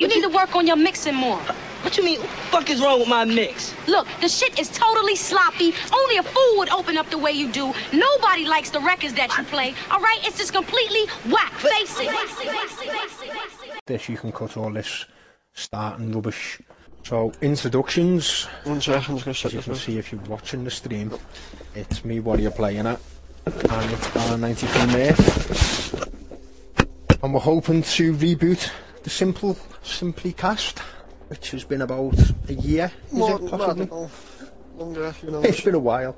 You need to work on your mixing more. What you mean? What the fuck is wrong with my mix? Look, the shit is totally sloppy. Only a fool would open up the way you do. Nobody likes the records that you play. All right? It's just completely whack. Face it. This you can cut all this starting rubbish. So introductions. One sec, I'm just gonna As set you can see if you're watching the stream, it's me what are you playing at, and it's R93 Murph. And we're hoping to reboot the simple SimplyCast, which has been about a year. Is More it possibly? no. Longer, who knows. It's been a while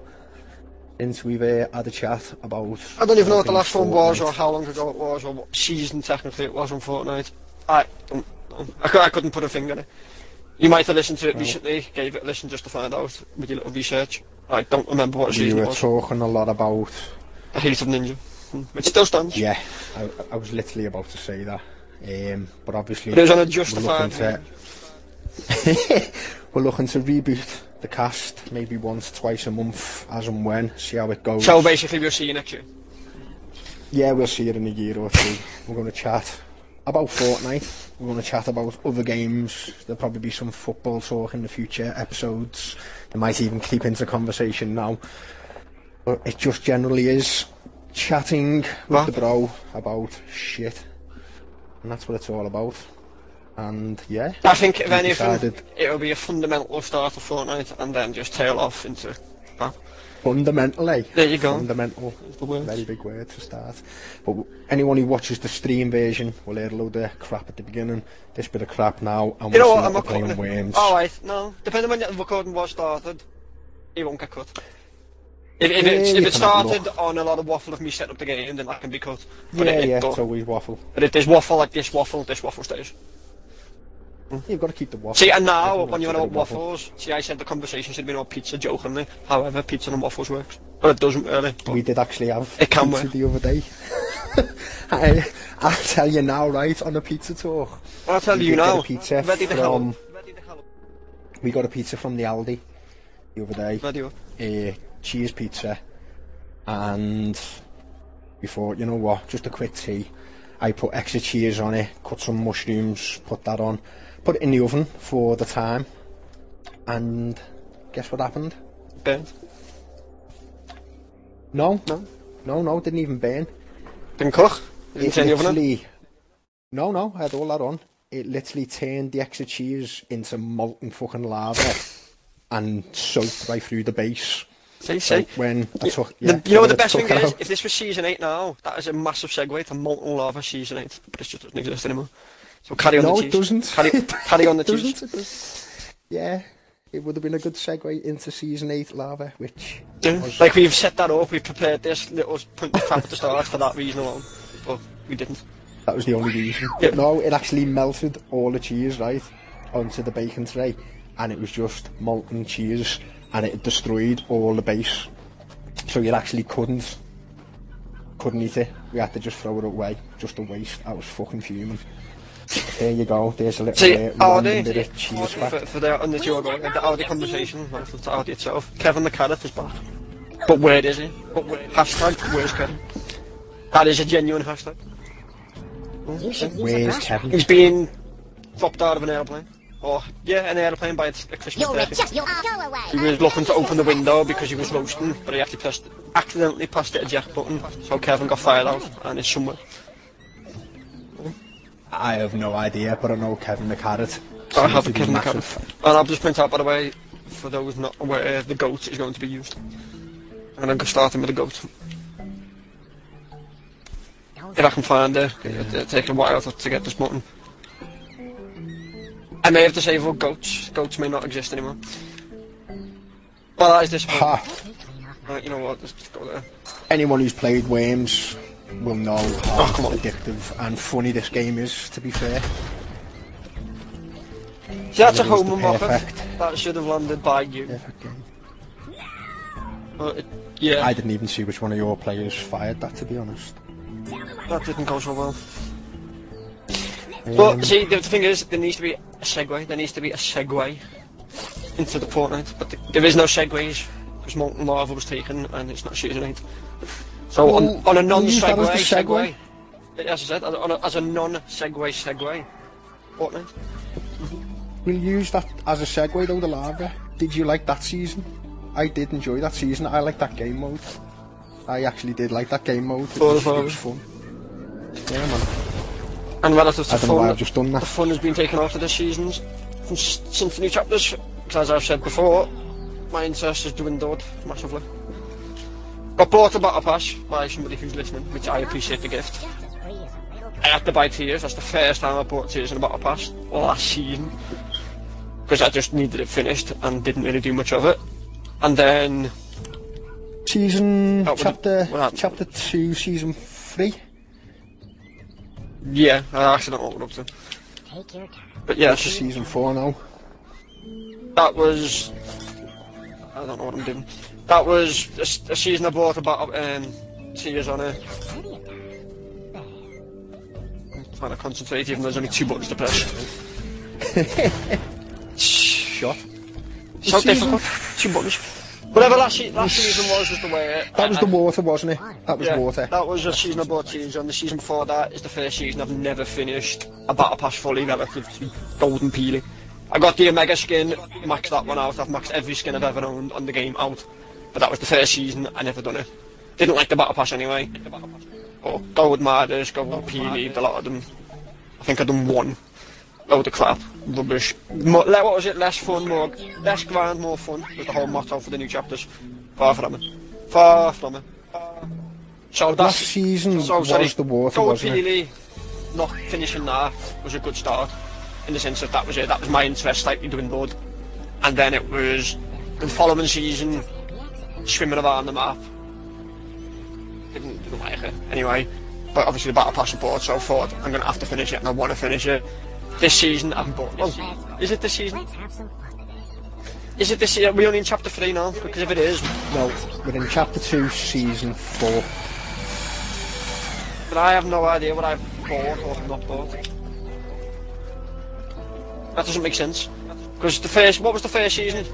since we've uh, had a chat about. I don't even know what the last things one was, or how long ago it was, or what season technically it was on Fortnite. I don't know. I, I couldn't put a finger on it. You might have listened to it recently, gave it a listen just to find out with your little research. I don't remember what season it were was. talking a lot about. I Heat of Ninja. Hmm. It still stands. Yeah, I, I was literally about to say that. Um, but obviously, But it was on a we're looking to, we're looking to reboot the cast maybe once, twice a month, as and when, see how it goes. So basically, we'll see you next year. yeah, we'll see it in a year or two. We're going to chat about Fortnite. We're going to chat about other games. There'll probably be some football talk in the future episodes. They might even keep into conversation now. But it just generally is chatting with What? the bro about shit. and that's what it's all about. And yeah, I think if anything, it'll be a fundamental start of Fortnite, and then just tail off into that. Fundamentally. There you go. Fundamental. Very big word to start. But anyone who watches the stream version will hear a load of crap at the beginning, this bit of crap now, and you know what, I'm not playing Worms. Alright, no. Depending on when the recording was started, it won't get cut. If, if, Yeah, you if it can have a started on a lot of waffle of me setting up the game, then that can be cut. But, yeah, it, it yeah, it's always waffle. but if there's waffle like this waffle, this waffle stays. You've got to keep the waffle. See, and now, when you likes know a about of waffle. waffles, see, I said the conversation should be about pizza jokingly. However, pizza and waffles works. But it doesn't really. We did actually have It can pizza work. the other day. I, I'll tell you now, right, on a pizza talk. I'll tell you now. pizza ready from- Ready. We got a pizza from the Aldi the other day. Ready up. a cheese pizza and we thought, you know what, just a quick tea. I put extra cheese on it, cut some mushrooms, put that on, put it in the oven for the time, and guess what happened? Burnt. No, No? no, no, didn't even burn. Didn't cook? Didn't It turn the oven on? literally, no, no, I had all that on. It literally turned the extra cheese into molten fucking lava and soaked right through the base. See, So see. when I took, The- you know what the best thing is? If this was season 8 now, that is a massive segue to Molten Lava season 8. But it just doesn't exist anymore. So carry on No, the it doesn't. Carry, carry on the cheese. Yeah, it would have been a good segue into season eight lava, which Yeah. was Like we've set that up, we've prepared this little point of crap to start for that reason alone. But we didn't. that was the only reason. Yeah. No, it actually melted all the cheese right onto the bacon tray, and it was just molten cheese, and it destroyed all the base. So you actually couldn't couldn't eat it. We had to just throw it away, just a waste. I was fucking fuming. There you go. There's a little See, uh, Aldi, bit of cheese for, back. for the, on the duo the Aldi conversation, right, for the Aldi itself, Kevin the Carrot is back. But where is he? But where, hashtag, where's Kevin? That is a genuine hashtag. Where's Kevin? He's being dropped out of an airplane. Or, yeah, an airplane by a Christmas You're turkey. just you'll go away. He was looking to open the window because he was roasting, but he actually pressed, accidentally pressed it a jack button, so Kevin got fired out, and it's somewhere. I have no idea, but I know Kevin the Carrot. I have a seems to be Kevin the. Carrot. And I'll just point out, by the way, for those not aware, the goat is going to be used. And I'm starting with the goat. If I can find it, it'll take a while to, to get this button. I may have for goats. Goats may not exist anymore. Well, that is this. Ha! Right, you know what, let's just go there. Anyone who's played Worms will know how Oh, addictive and funny this game is, to be fair. See, that's a home run rocket. That should have landed by you. Perfect game. But it, yeah, I didn't even see which one of your players fired that, to be honest. that didn't go so well. Um, Well, see, the thing is, there needs to be a segue. There needs to be a segue into the Fortnite, but th- there is no segues because Molten Lava was taken and it's not season eight. So on, Well, on a use that non-segue, as segue. segue. As I said, on a, as a non-segue segue, Fortnite. We'll use that as a segue though, the lava. Did you like that season? I did enjoy that season. I like that game mode. I actually did like that game mode. It was, it was fun. Yeah, man. And relative to I don't know why fun, I've just done the fun has been taken out of this season's from s- since the new chapters. Because as I've said before, my interest has dwindled massively. Got bought a battle pass by somebody who's listening, which I appreciate the gift. I had to buy tiers. That's the first time I bought tiers in a battle pass last season. Because I just needed it finished and didn't really do much of it. And then Season chapter chapter two, season three. Yeah, I actually don't know what we're up to. But yeah, it's is season four now. that was. I don't know what I'm doing. That was a, a season I bought about um, years on it. I'm trying to concentrate even though there's only two buttons to press. Shot. So difficult. Two buttons. Whatever last, se- last season was was the way. That was the water, wasn't it? That was Yeah, water. that was a season I bought tiers on. The season before that is the first season I've never finished a battle pass fully relative to Golden Peely. I got the Omega skin, maxed that one out. I've maxed every skin I've ever owned on the game out. But that was the first season, I never done it. Didn't like the battle pass anyway. Or Gold Marders, Gold Peely, a lot of them. I think I've done one. Load of crap. Rubbish. Mo- le- what was it? Less fun, more... Less grind, more fun was the whole motto for the new chapters. Far from it. Far from it. So that's... Last season So, was sorry, the water, Gold wasn't it? Not finishing that was a good start. In the sense that that was it. That was my interest slightly dwindled. And then it was the following season, swimming around the map. Didn't, didn't like it. Anyway, but obviously the battle pass support, so I thought I'm gonna have to finish it, and I want to finish it. This season, I haven't bought. Oh, is it this season? Is it this year? We're only in chapter three now, because if it is, No, we're in chapter two, season four. But I have no idea what I've bought or not bought. That doesn't make sense. Because the first, what was the first season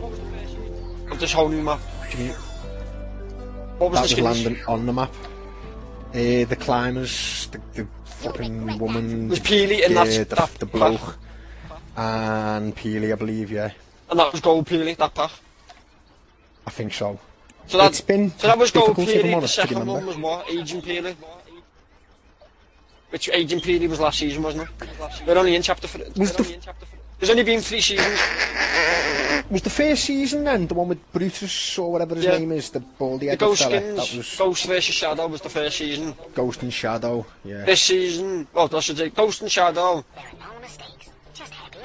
of this whole new map? What was That was the skins? landing on the map. Uh, the climbers, the, the fucking woman, Was Peely in yeah, that- the, that the bloke, and Peely, I believe, yeah, And that was Gold Peely, that pack. I think so. So that, It's been so that was Gold difficult, Peely, the second one was what? Agent Peely? Which Agent Peely was last season, wasn't it? We're only in chapter three. Was we're the- only in chapter three. There's only been three seasons. Was the first season then the one with Brutus or whatever his Yeah. name is, the baldy The headed Ghost fella? Skins, That was Ghost vs Shadow was the first season. Ghost and Shadow. Yeah. This season, oh, well, I should say Ghost and Shadow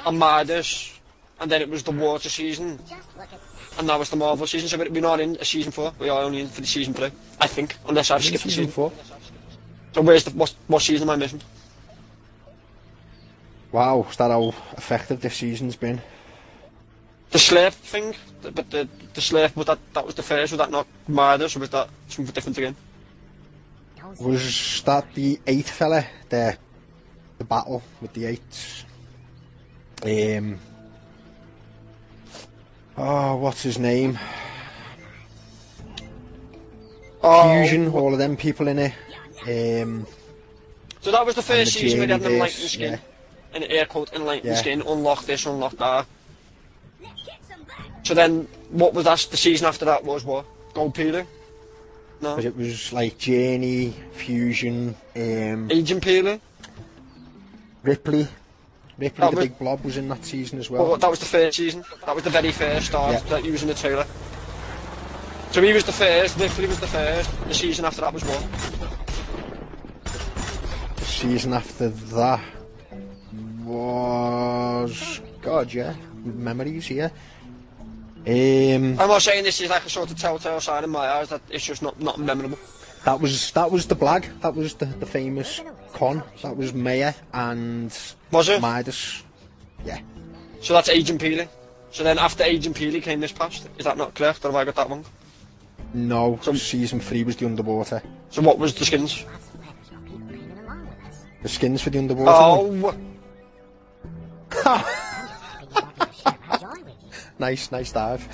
and Midas, and then it was the Water season, and now it's the Marvel season. So we're not in a season four. We are only in for the season three, I think, unless I've skipped the season season. four. So where's the what, what season am I missing? Wow, is that how effective this season's been? The slave thing, but the the slave was that that was the first. Was that not Midas, or was that something different again? Was that the eighth fella? The the battle with the eights. Um. Oh, what's his name? Oh, Fusion, all of them people in it. Um, So that was the first the season where they had enlightened base, skin, yeah. An air quote enlightened Yeah. skin. Unlock this, unlock that. So then, what was that? The season after that was what? Gold Peely? No. but it was like Janie, Fusion, um, Agent Peely, Ripley. Ripley, That the was- big blob, was in that season as Well, well. that was the first season. That was the very first start Yeah. that you was in the trailer. So he was the first, Ripley was the first. The season after that was what? The season after that was God, yeah, memories here. Um, I'm not saying this is like a sort of telltale sign in my eyes that it's just not, not memorable. that was that was the blag. That was the, the famous con. That was Mayer and Was it? Midas. Yeah, So that's Agent Peely. So then after Agent Peely came this past. Is that not correct, or have I got that wrong? no. So- season three was the underwater. So what was the skins? The skins for the underwater. one. Nice, nice dive.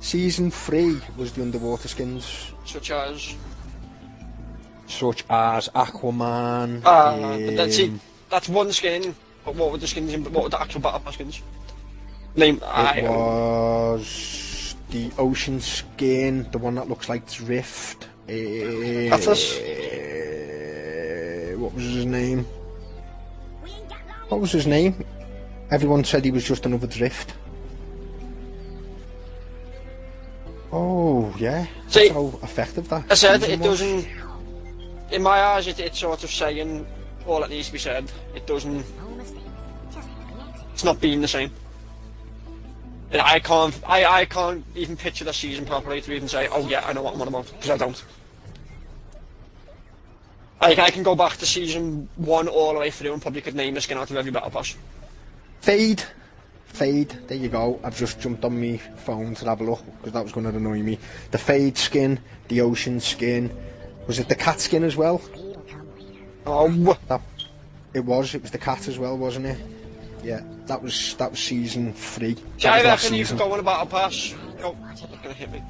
season three was the underwater skins, such as... such as Aquaman. Ah, but that's it. um, that's one skin. But what were the skins? In, what were the actual battle pass skins? Name. I, It was the ocean skin, the one that looks like Drift. Uh, That's us. What was his name? What was his name? Everyone said he was just another Drift. Oh, yeah. See, That's how effective that I said it was. doesn't. In my eyes, it, it's sort of saying all that needs to be said. It doesn't. It's not being the same. And I can't. I, I can't even picture the season properly to even say, oh yeah, I know what I'm on about because I don't. Like I can go back to season one all the way through and probably could name a skin out of every battle pass. Fade. Fade, there you go. I've just jumped on my phone to have a look because that was going to annoy me. The Fade skin, the Ocean skin. Was it the cat skin as well? Oh, That it was. It was the cat as well, wasn't it? Yeah, that was that was season three. see, That I reckon you could go on a battle pass. Oh, it's gonna hit me.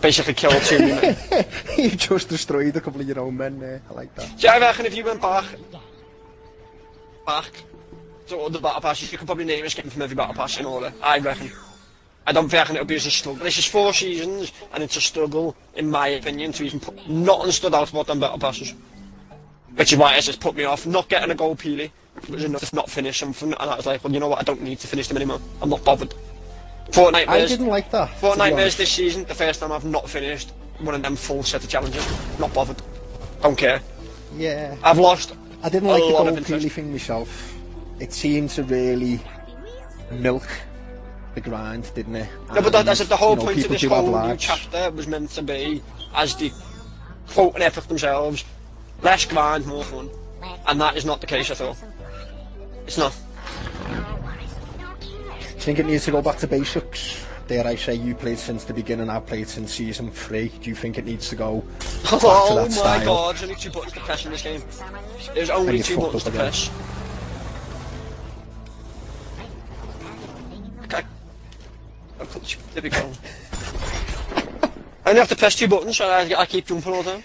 I basically killed two men. you just destroyed a couple of your own men there. I like that. See, I reckon if you went back, back to all the battle passes, you could probably name a skin from every battle pass in order. I reckon. I don't reckon it'll be as a struggle. This is four seasons, and it's a struggle, in my opinion, to even put nothing stood out about them battle passes. Which is why it's just put me off. Not getting a gold peely was enough to not finish something, and I was like, well, you know what? I don't need to finish them anymore. I'm not bothered. Fortnite I didn't like that. Fortnite Nightmares this season, the first time I've not finished one of them full set of challenges. Not bothered. Don't care. Yeah, I've lost I didn't a like the gold peely thing myself. It seemed to really milk the grind, didn't it? No, but that, that's the whole you know, point of this whole new chapter was meant to be, as the quote and epic themselves, less grind, more fun. And that is not the case at all. It's not. Do you think it needs to go back to basics? Dare I say you played since the beginning, I've played since season three. Do you think it needs to go oh back to Oh that my style? god, there's only two buttons to press in this game. There's only two buttons to press. Okay. I'll put you- There we go. I only have to press two buttons, so I, I keep jumping all the time.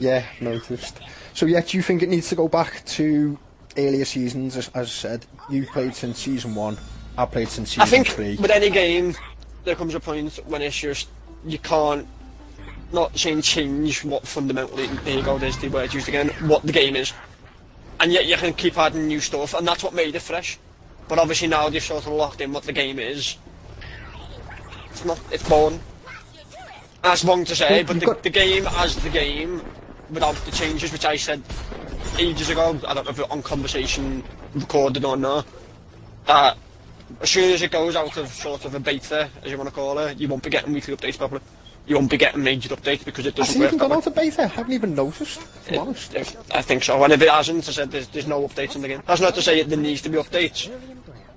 Yeah, noticed. So yeah, do you think it needs to go back to earlier seasons? As, as I said, you played since season one. I played since season I think three. with any game, there comes a point when it's just you can't not saying change what fundamentally there you go, there's the word used again, what the game is. And yet you can keep adding new stuff and that's what made it fresh. But obviously now they've sort of locked in what the game is. It's not it's boring. That's wrong to say, but the, the game as the game without the changes which I said ages ago, I don't know if it on conversation recorded or not, that as soon as it goes out of sort of a beta, as you want to call it, you won't be getting weekly updates probably. You won't be getting major updates because it doesn't Has it even gone way. out of beta? I eh? haven't even noticed, honest. If- I think so, and if it hasn't, I said there's, there's no updates in the game. That's not to say there needs to be updates,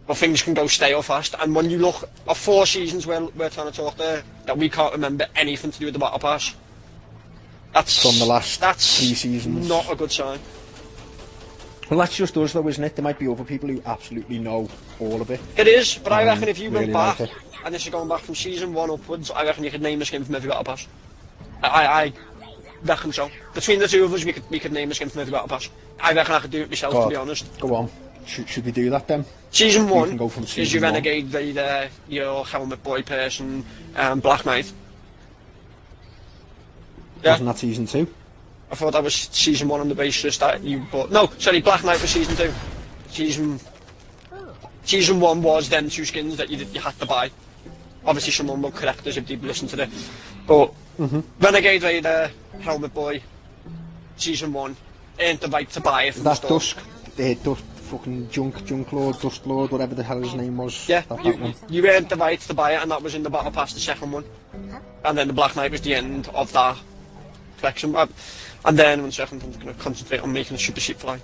but things can go stale fast. And when you look at four seasons where we're trying to talk there, that we can't remember anything to do with the battle pass. That's From the last that's three seasons. Not a good sign. Well, that's just us though, isn't it? There might be other people who absolutely know all of it. It is, but I Um, reckon if you went back, like and this is going back from season one upwards, I reckon you could name a skin from every battle pass. I, I, I reckon so. Between the two of us, we could we could name a skin from every battle pass. I reckon I could do it myself, to be honest. Go on. Should, should we do that then? Season We one can go from is season your one. Renegade Raider, your Helmet Boy person, um, Black Knight. Yeah. Wasn't that season two? I thought that was season one on the basis that you bought. No, sorry, Black Knight was season two. Season season one was them two skins that you did, you had to buy. Obviously, someone will correct us if they listen to this. But Renegade Raider, Helmet Boy, season one, earned the right to buy it from the That. Dusk, uh, Dusk, fucking Junk, Junk Lord, Dust Lord, whatever the hell his name was. Yeah, that, you, that you earned the right to buy it, and that was in the Battle Pass, the second one. And then the Black Knight was the end of that collection. Uh, And then, second, I'm going to concentrate on making a super sheep fly.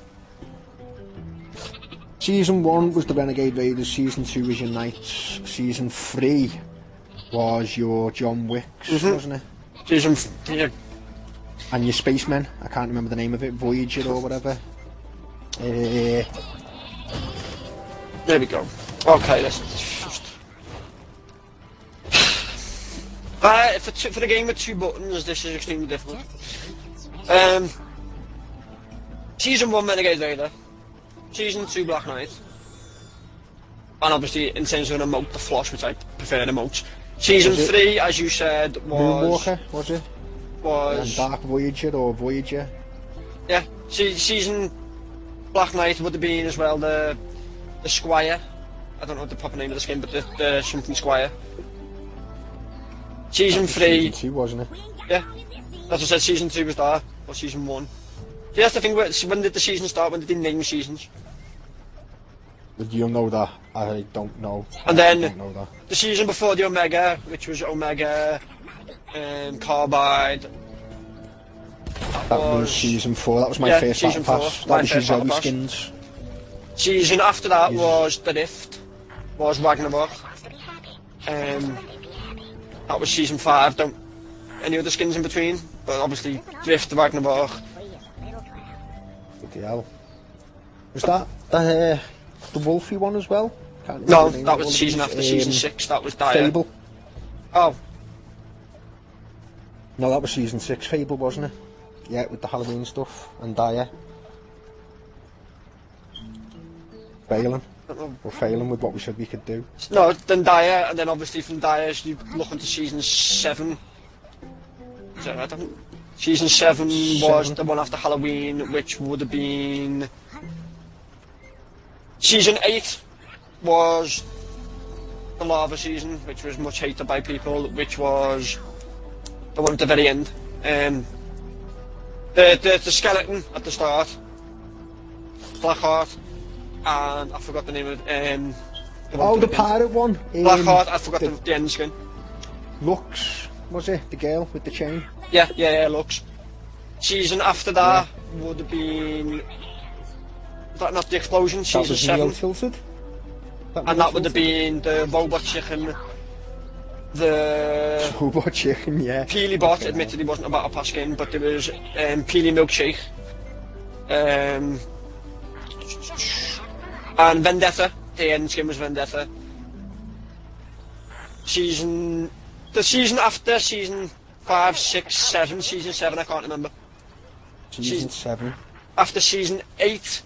Season one was the Renegade Raiders. Season two was your Knights. Season three was your John Wicks, Mm-hmm. wasn't it? Season, yeah, And your Spacemen. I can't remember the name of it. Voyager or whatever. Uh, there we go. Okay, let's just... Uh, for, two, for the game with two buttons, this is extremely difficult. Um, season 1 Renegade Raider. Season 2 Black Knight. And obviously, in terms of an emote, the Flush, which I prefer an emote. Season Was it- 3, as you said, was... Moonwalker, was it? And was Dark Voyager or Voyager. yeah, se- season Black Knight would have been as well the the Squire. I don't know what the proper name of the skin, but the, the something Squire. Season 3, Season two, wasn't it? yeah. That's what I said, season 2 was there, or season 1. See, that's the thing, when did the season start, when did they name seasons? You'll know that. I don't know. And then- know that. The season before the Omega, which was Omega, um, Carbide. That was season four. That was my Yeah, first season four, pass. That was your first battle Zoe pass. skins. Season after that was The Rift, was Ragnarok. Um, that was season five. Don't any other skins in between, but obviously Drift, the Ragnarok. Bloody hell. Was that uh, the Wolfie one as well? No, that was season after season Um, six. That was Dire. Fable. Oh, No, that was season six. Fable, wasn't it? Yeah, with the Halloween stuff and Dire. Failing. We're failing with what we said we could do. no, then Dire, and then obviously from Dire you look into season seven. Is that right? I don't- Season seven was Seven. the one after Halloween, which would have been. Season eight was the lava season, which was much hated by people, which was the one at the very end. Um, the, the the skeleton at the start, Blackheart, and I forgot the name of um. one Oh, at the end. pirate one. Um, Blackheart. I forgot the, the the end skin. Luxe, was it? The girl with the chain. Yeah, yeah, yeah. Looks. Season after that would have been. That not the explosion? That Season was seven. Neo Tilted. and that would have been the robot chicken, the Robot Chicken, yeah. Peely bot. Admittedly, wasn't a battle pass skin, but there was um, Peely milkshake, um, and Vendetta. The end skin was Vendetta. Season, the season after season five, six, seven, season seven. I can't remember. Season Season- seven. After season eight,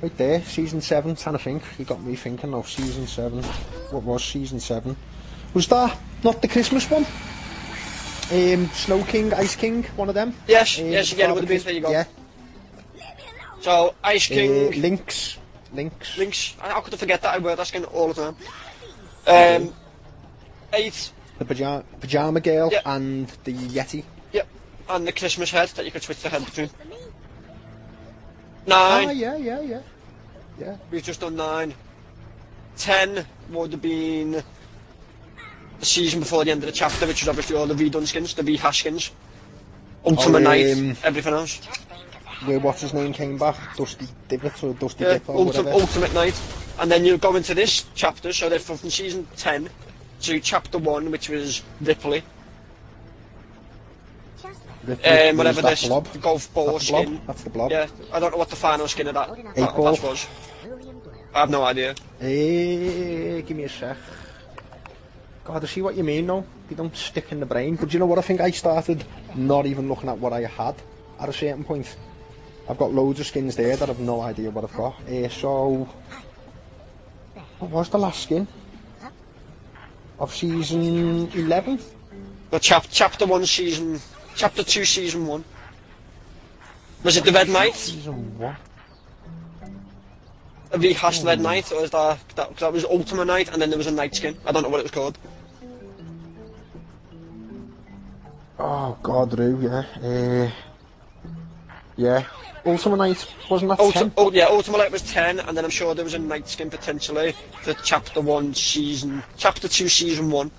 Right there, season seven. Trying to think. You got me thinking now. Season seven. What was season seven? Was that not the Christmas one? Um, Snow King, Ice King, one of them. yes, Um, yes, again, it would have been. There you go. Yeah. So Ice Uh, King. Lynx. Lynx. Links. How could I forget that? I wear that all of them. Um, eight. The pajama, pajama girl Yeah. and the Yeti. Yep. And the Christmas head that you could switch the head between. Nine. Ah, yeah, yeah, yeah. Yeah. We've just done nine. Ten would have been the season before the end of the chapter, which was obviously all the redone skins, the rehash skins. Ultimate Oh, Night, um, everything else. Where what's his name came back? Dusty Divot or Dusty Yeah, Dip or ultimate, whatever. ultimate Knight. And then you go into this chapter, so they're from season 10 to chapter 1, which was Ripley. Rip- Um, whatever this blob. golf ball That's the blob. skin. That's the blob. Yeah, I don't know what the final skin of that ball. pass was. I have no idea. Eh, give me a sec. God, I see what you mean now. They don't stick in the brain. But you know what? I think I started not even looking at what I had at a certain point. I've got loads of skins there that I've no idea what I've got. Eh, so, what was the last skin? Of season 11? But chap chapter 1 season... Chapter 2 season 1. Was it the Red Knight? Season 1? A rehashed Red Knight? Or was that, that... That was Ultimate Knight and then there was a Night skin. I don't know what it was called. Oh, God, Roo, yeah. Eh, yeah. Ultimate Knight, wasn't that Ulti 10? oh, yeah, Ultimate Knight was 10 and then I'm sure there was a Night skin potentially for chapter 1 season... Chapter 2 season 1.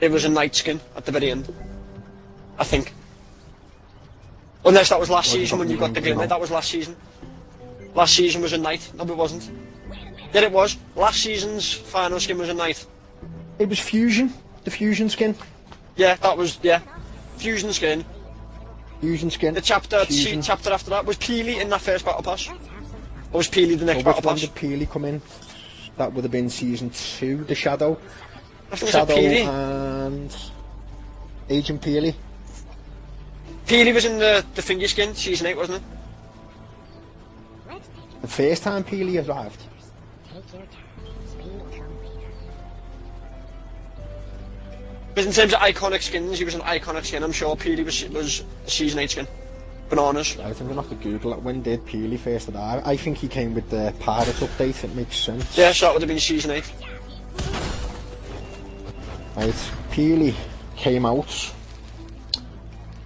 It was a Night skin at the very end. I think. Unless that was last Well, season when you got the glimmer, that was last season. Last season was a night. No, it wasn't. Yeah, it was. Last season's final skin was a night. It was Fusion, the Fusion skin. Yeah, that was, yeah. Fusion skin. Fusion skin. The chapter Fusion. chapter after that was Peely in that first battle pass. Or was Peely the next So battle pass? did Peely come in? That would have been season two, the Shadow. I think it was a Shadow Peely. and Agent Peely. Peely was in the, the finger skin, season 8, wasn't it? The first time Peely arrived. But in terms of iconic skins, he was an iconic skin. I'm sure Peely was, was a season 8 skin. Bananas. I think I'm gonna have to Google it. When did Peely first arrive? I think he came with the pirate update. It makes sense. Yeah, so that would have been season 8. Right, Peely came out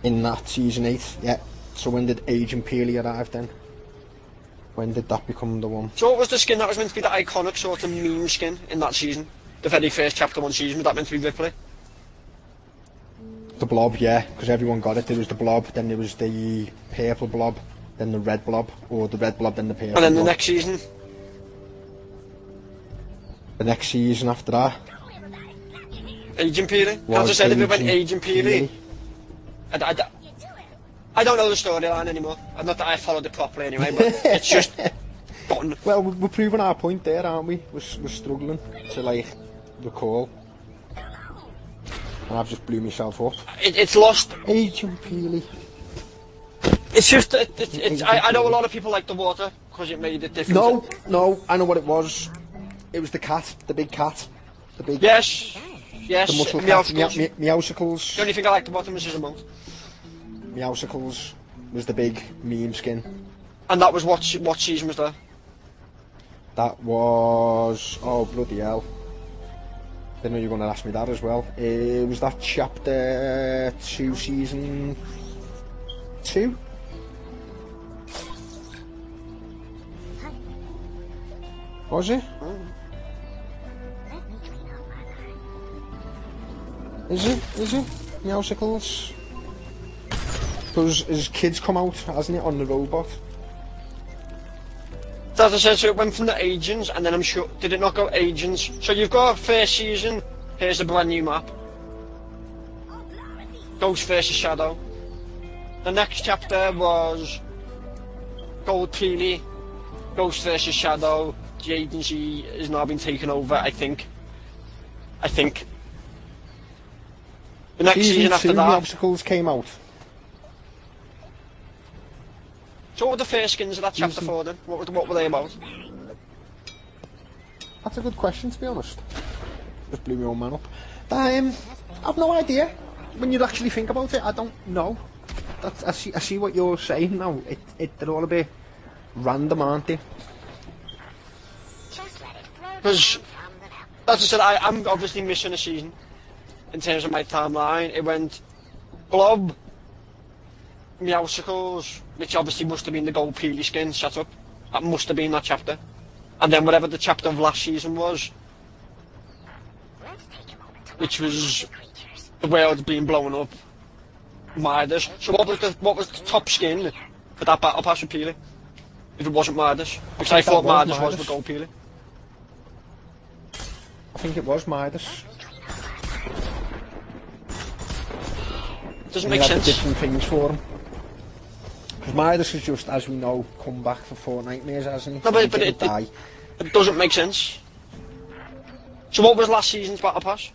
in that season eight. Yeah. So when did Agent Peely arrive then? When did that become the one? So what was the skin that was meant to be the iconic sort of meme skin in that season? The very first chapter one season, was that meant to be Ripley? Blob, yeah, because everyone got it. There was the blob, then there was the purple blob, then the red blob, or the red blob, then the purple. And then the next season, the next season after that. Agent Peely. As I said, if it went Agent Peely. I, I, I don't know the storyline anymore. I'm not that I followed it properly anyway, but it's just gone. Well, we- we're proving our point there, aren't we? We're, we're struggling to like recall. And I've just blew myself up. It, it's lost. Agent Peely. It's just that it's, it's, I, I know a lot of people like the water because it made a difference. No, no, I know what it was. It was the cat, the big cat, the big, Yes. Yes. the muscle cat, Meowscles. Meow- Meowsicles. The only thing I like about them is his remote. Meowsicles was the big meme skin. And that was what what season was there? That was oh bloody hell. Didn't know you were going to ask me that as well. It was that chapter two, season two. Was it? Is it? Is it? Meowsicles? Because his kids come out, hasn't it, on the robot? So as I said, so it went from the agents, and then I'm sure did it not go agents? So you've got first season. Here's a brand new map. Ghost versus Shadow. The next chapter was Gold Peely, Ghost versus Shadow. The agency has now been taken over, I think. I think. The next season, Season after two, that. obstacles came out. So what were the first skins of that chapter Season- for then? What, were- what were they about? That's a good question, to be honest. Just blew my own man up. Um, I've no idea. When you actually think about it, I don't know. That's, I see. I see what you're saying now. It, it, they're all a bit random, aren't they? Because, as I said, I, I'm obviously missing a season in terms of my timeline. It went Blob, Meowsicles, which obviously must have been the gold peely skin set up. That must have been that chapter. And then whatever the chapter of last season was, which was the world being blown up. Midas. So what was the what was the top skin for that battle pass with Peely? If it wasn't Midas, because I, that thought was Midas was the gold Peely. I think it was Midas. Doesn't And make sense. different things for him. Because Midas is just, as we know, come back for Fortnite Nightmares, hasn't he? No, but- He but it- it- die. It doesn't make sense. So what was last season's battle pass?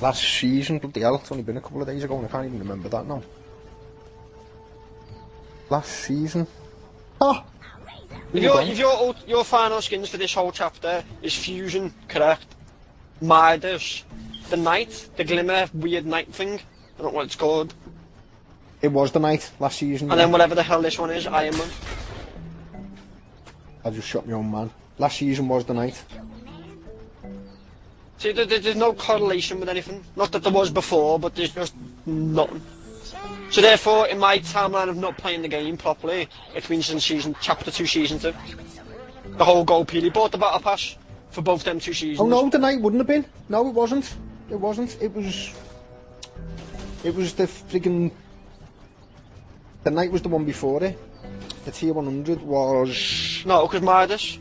Last season, bloody hell, it's only been a couple of days ago and I can't even remember that now. Last season. Oh! If your if your your final skins for this whole chapter is fusion, correct? Midas, the knight, the glimmer, weird knight thing. I don't know what it's called. It was the night last season. And yeah. then whatever the hell this one is, Iron Man. I just shot my own man. Last season was the night. See, there, there- there's no correlation with anything. Not that there was before, but there's just nothing. So therefore, in my timeline of not playing the game properly, it means in season chapter two, season two, the whole gold peely bought the battle pass for both them two seasons. Oh no, the night wouldn't have been. No, it wasn't. It wasn't. It was. It was the friggin' The night was the one before it. The tier 100 was. No, because Midas.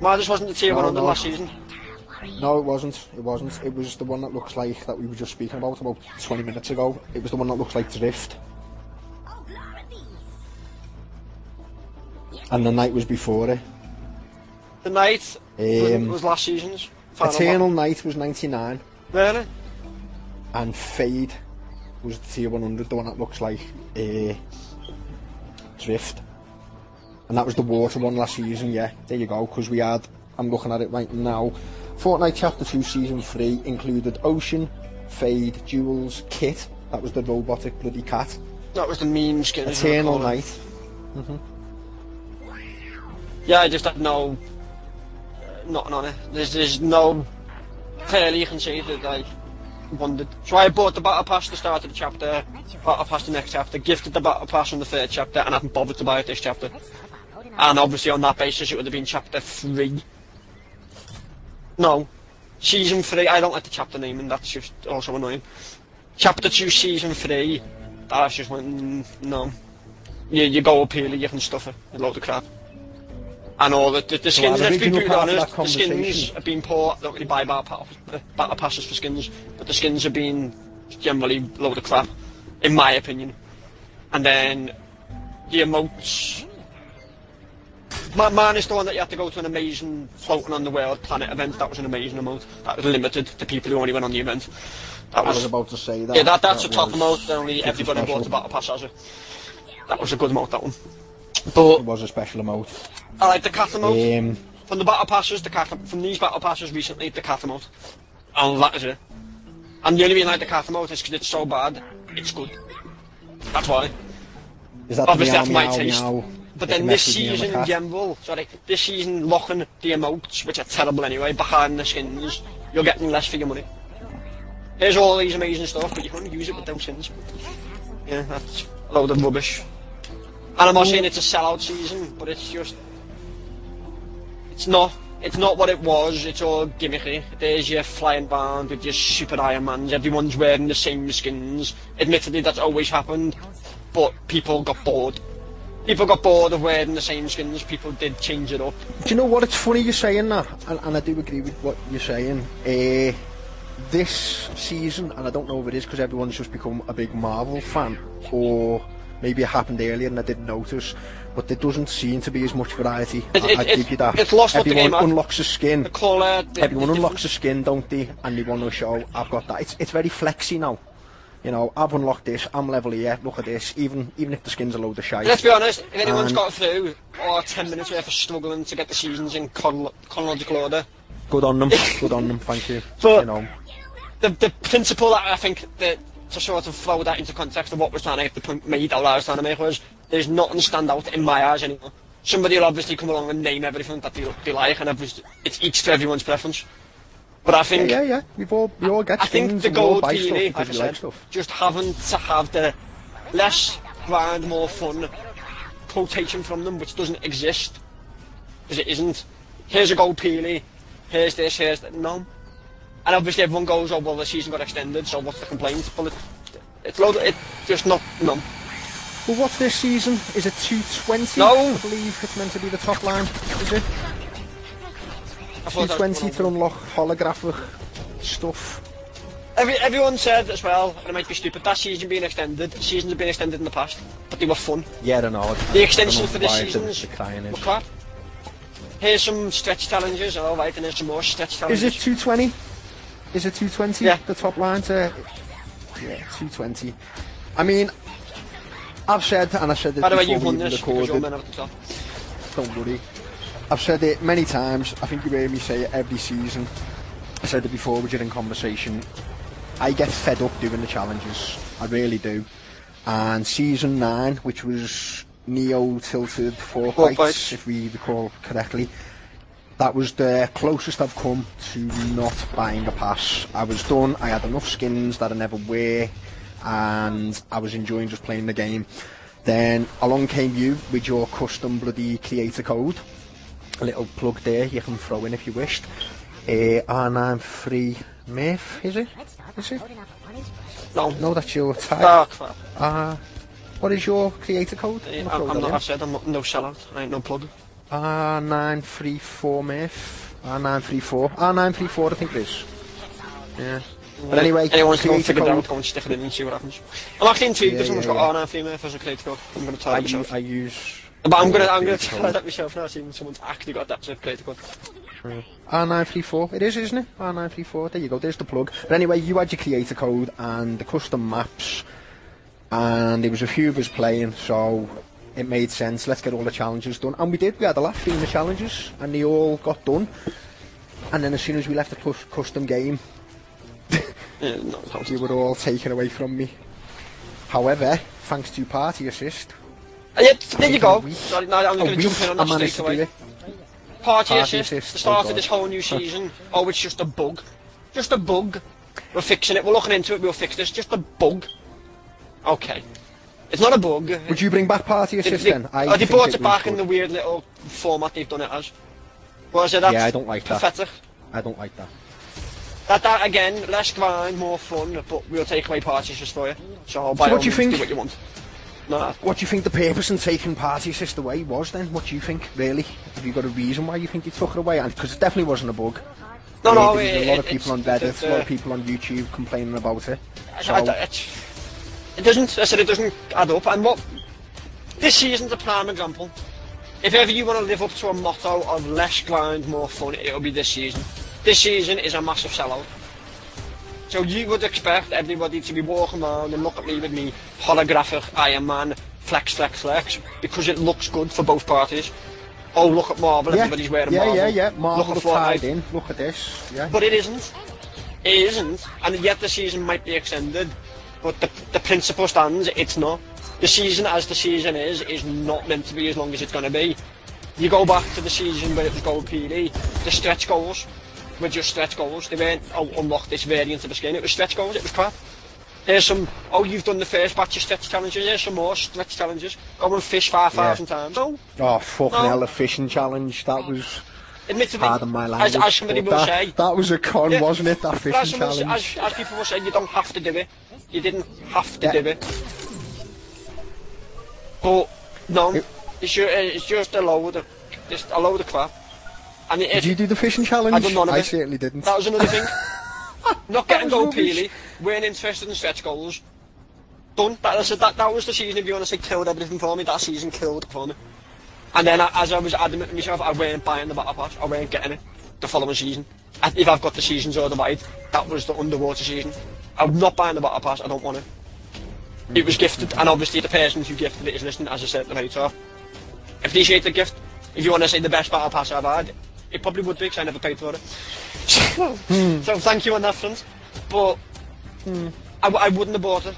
Midas wasn't the tier No, 100 no. last season. No, it wasn't. It wasn't. It was the one that looks like that we were just speaking about about 20 minutes ago. It was the one that looks like Drift. And the night was before it. The night was, Um, was last season's. final Eternal Knight was 99. Really? and Fade was the tier 100, the one that looks like a drift. And that was the water one last season, yeah. There you go, because we had, I'm looking at it right now, Fortnite Chapter 2 Season 3 included Ocean, Fade, Jules, Kit, that was the robotic bloody cat, That was the meme skin. Eternal recall it. Night, Yeah, I just had no. Uh, nothing on it. There's, there's no. Clearly, you can see that I wondered. So I bought the Battle Pass at the start of the chapter, Battle Pass the next chapter, gifted the Battle Pass on the third chapter, and I haven't bothered to buy it this chapter. And obviously, on that basis, it would have been chapter 3. No. Season 3, I don't like the chapter name, and that's just also annoying. Chapter 2, Season 3, that's just when. No. You, you go up here, you can stuff it, a load of crap. And all the, the, the skins, the let's be original brutally part honest, that the skins have been poor. I don't really buy battle, battle passes for skins, but the skins have been generally load of crap, in my opinion. And then the emotes. Ma- Man is the one that you had to go to an amazing floating on the world planet event. That was an amazing emote. That was limited to people who only went on the event. That I was, about to say that. yeah, that, that's a top emote. that Only everybody bought a battle pass has it. That was a good emote. That one. But It was a special emote. I like the emote. Um, From the battle passes, the cat from these battle passes recently, the emote. And that is it. And the only reason I like the emote is because it's so bad, it's good. That's why. is that Obviously, that's my meow, taste. meow But then this mess with me on the season in general, sorry, this season locking the emotes, which are terrible anyway, behind the skins, you're getting less for your money. Here's all these amazing stuff, but you can't use it with those skins. Yeah, that's a load of rubbish. And I'm not saying it's a sellout season, but it's just it's not. It's not what it was. It's all gimmicky. There's your flying band with your super Iron Mans. Everyone's wearing the same skins. Admittedly, that's always happened, but people got bored. People got bored of wearing the same skins. People did change it up. Do you know what? It's funny you're saying that, and, and I do agree with what you're saying. Uh, this season, and I don't know if it is because everyone's just become a big Marvel fan, or maybe it happened earlier and I didn't notice. But there doesn't seem to be as much variety. It- I, I it- give you that. it's lost what the Everyone game unlocks a skin. The colour. The, Everyone the unlocks a skin, don't they? And they want to show, I've got that. It's, it's very flexy now. You know, I've unlocked this, I'm level here, look at this, even even if the skin's a load of shite. Let's be honest. If anyone's And- got through or ten minutes worth of struggling to get the seasons in chron- chronological order, Good on them, good on them, thank you. But- you know, the the principle that I think that to sort of throw that into context of what we're trying to make, the point made that I was trying to make was there's nothing stand out in my eyes anymore. Somebody will obviously come along and name everything that they, they like, and it's each to everyone's preference. But I think yeah, yeah. We've all, we all get I think the gold stuff like I said, stuff. just having to have the less grind, more fun quotation from them, which doesn't exist, because it isn't. Here's a gold Peely, here's this, here's that. No. And obviously everyone goes, oh well, the season got extended, so what's the complaint? Well, it, it's load, it's just not, no. Well, what's this season? Is it 220? No. I believe it's meant to be the top line. Is it? I thought that was 220 to unlock holographic stuff. Every, everyone said as well, and it might be stupid, that season being extended, seasons have been extended in the past, but they were fun. Yeah, I know. The extension I for this season the were is. crap. Here's some stretch challenges, oh, alright, and there's some more stretch challenges. Is challenges. it 220? Is it 220? Yeah. The top line to. Yeah, 220. I mean, I've said, and I said it By the way, you've won this because you're men at the top. Don't worry. I've said it many times. I think you hear me say it every season. I said it before we in conversation. I get fed up doing the challenges. I really do. And season nine, which was Neo tilted four Four fights, fights. if we recall correctly, that was the closest I've come to not buying a pass. I was done. I had enough skins that I never wear, and I was enjoying just playing the game. Then along came you with your custom bloody creator code. A little plug there you can throw in if you wished. Uh, R93 Myth, is it? Is it? No. No, that's your tag. Crap. Uh, what is your creator code? Yeah, I'll I'm, throw I'm not, in. I said I'm not, no sellout. I ain't no plug. R934 Myth. R934. R934, I think it is. Yeah. But anyway, anyone wants to go and creator figure it code. out, go and stick it in and see what happens. I'm actually intrigued Yeah, if someone's yeah, got yeah. R9 for me if there's a creator code. I'm going to try I myself. I use. But I'm gonna, I'm gonna try that myself now, seeing someone's actually got that creator code. R934. It is, isn't it? R934. There you go. There's the plug. But anyway, you had your creator code and the custom maps, and there was a few of us playing, so it made sense. Let's get all the challenges done, and we did. We had a laugh doing the challenges, and they all got done. And then as soon as we left the custom game, Yeah. You were all taken away from me. However, thanks to Party Assist, Uh, yeah, there you go. Sorry, no, I'm going to jump in on that straight away. Party, Party assist, assist, the start oh of this whole new season. oh, it's just a bug. Just a bug. We're fixing it. We're looking into it. We'll fix this. Just a bug. Okay. It's not a bug. Would you bring back Party They, Assist they, then? I oh, they brought it it back in the weird little format they've done it as. Was it that? Yeah, I don't like that. I don't like that. That, that again, less grind, more fun, but we'll take away party assist for you. So by So what do you think? do what you want. No, What do you think the purpose in taking Party Assist away was then? What do you think, really? Have you got a reason why you think you took it away? Because it definitely wasn't a bug. no, Yeah, no. there was it, a lot of people on Reddit, it's, a lot uh, of people on YouTube complaining about it. So, I- it's- it doesn't. I said it doesn't add up. And what this season's a prime example. If ever you want to live up to a motto of less grind, more fun, it'll be this season. This season is a massive sellout. So you would expect everybody to be walking around and look at me with me holographic Iron Man flex, flex, flex, because it looks good for both parties. Oh, look at Marvel, yeah, everybody's wearing yeah, Marvel. yeah, yeah. Marvel look at tied in. Look at this. Yeah. But it isn't. It isn't. And yet the season might be extended. But the, the principle stands, it's not. The season as the season is, is not meant to be as long as it's going to be. You go back to the season where it was Gold Peely, the stretch goals were just stretch goals. They weren't, oh, unlock this variant of the skin. It was stretch goals, it was crap. Here's some, oh, you've done the first batch of stretch challenges, here's some more stretch challenges. Go and fish 5,000 times. So, Oh, fucking No. hell, the fishing challenge. That was admittedly, pardon my as, language. as somebody will that, say, that was a con, Yeah. wasn't it? That fishing as, challenge. as, as people were saying, you don't have to do it. You didn't have to Yeah. do it. But no, It- it's, ju- it's just a load of just a load of crap. And it, Did you do the fishing challenge? I done none of I it. certainly didn't. that was another thing. Not getting gold peely, weren't interested in stretch goals. Done. That, was- that, that was the season, if you want to say, killed everything for me. That season killed for me. And then, I- as I was adamant to myself, I weren't buying the battle pass. I weren't getting it the following season. And if I've got the seasons ordered wide, that was the underwater season. I'm not buying the battle pass. I don't want it. It was gifted, and obviously the person who gifted it is listening, as I said at the right off. Appreciate the gift. If you want to say the best battle pass I've had, it probably would be because I never paid for it. So thank you on that front. But I, w- I wouldn't have bought it.